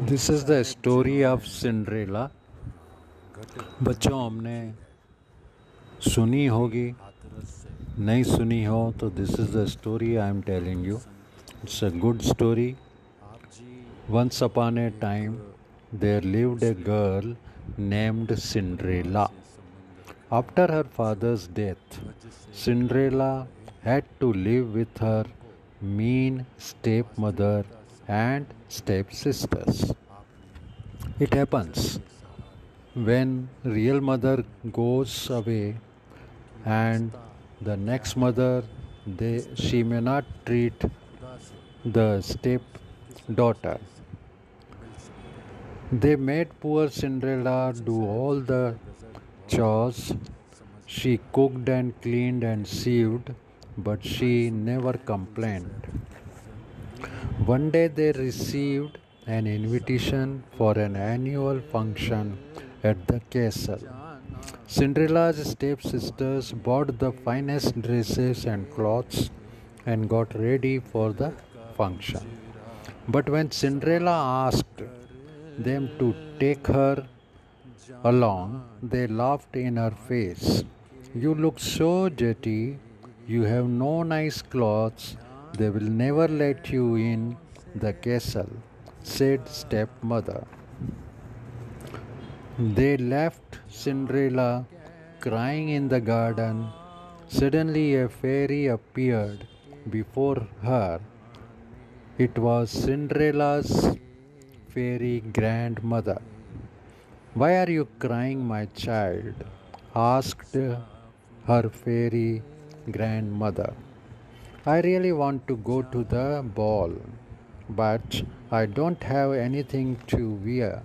This is the story of Cinderella बच्चों, हमने सुनी होगी। नहीं सुनी हो तो this is the story I am telling you it's a good story once upon a time there lived a girl named Cinderella after her father's death Cinderella had to live with her her step stepmother and stepsisters. It happens when real mother goes away and the next mother they she may not treat the step daughter they made poor cinderella do all the chores she cooked and cleaned and sewed but she never complained. One day they received an invitation for an annual function at the castle. Cinderella's stepsisters bought the finest dresses and clothes and got ready for the function. But when Cinderella asked them to take her along, they laughed in her face. You look so dirty you have no nice clothes, they will never let you in the castle, said stepmother. They left Cinderella crying in the garden. Suddenly a fairy appeared before her. It was Cinderella's fairy grandmother. Why are you crying, my child? asked her fairy grandmother. I really want to go to the ball, but I don't have anything to wear.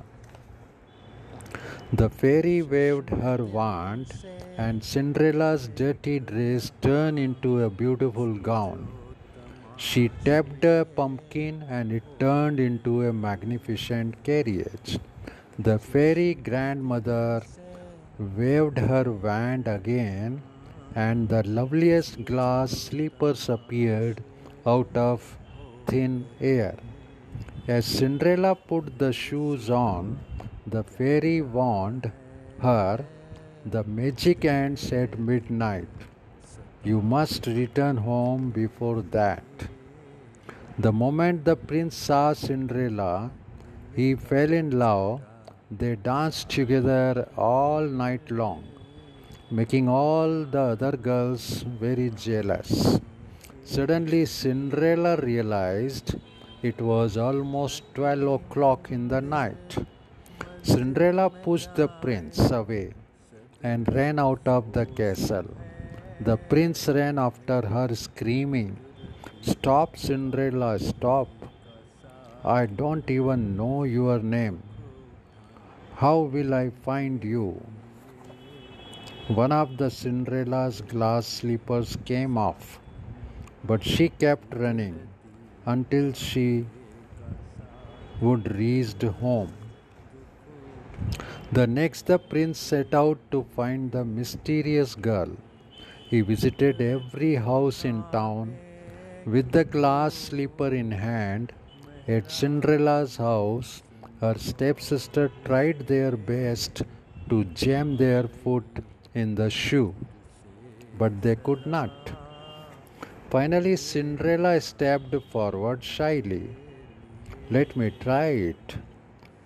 The fairy waved her wand, and Cinderella's dirty dress turned into a beautiful gown. She tapped a pumpkin, and it turned into a magnificent carriage. The fairy grandmother waved her wand again and the loveliest glass slippers appeared out of thin air. As Cinderella put the shoes on, the fairy warned her the magic ends at midnight. You must return home before that. The moment the prince saw Cinderella, he fell in love. They danced together all night long making all the other girls very jealous. Suddenly, Cinderella realized it was almost 12 o'clock in the night. Cinderella pushed the prince away and ran out of the castle. The prince ran after her, screaming, Stop, Cinderella, stop! I don't even know your name. How will I find you? One of the Cinderella's glass slippers came off, but she kept running until she would reach home. The next, the prince set out to find the mysterious girl. He visited every house in town with the glass slipper in hand. At Cinderella's house, her stepsister tried their best to jam their foot in the shoe, but they could not. Finally, Cinderella stepped forward shyly. Let me try it.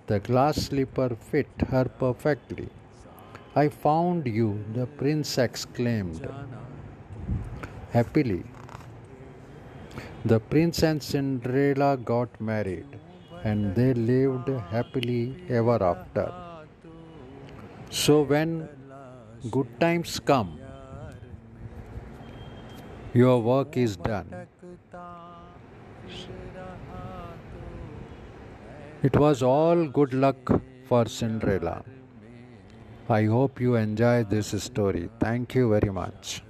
The glass slipper fit her perfectly. I found you, the prince exclaimed happily. The prince and Cinderella got married and they lived happily ever after. So, when good times come, your work is done. It was all good luck for Cinderella. I hope you enjoy this story. Thank you very much.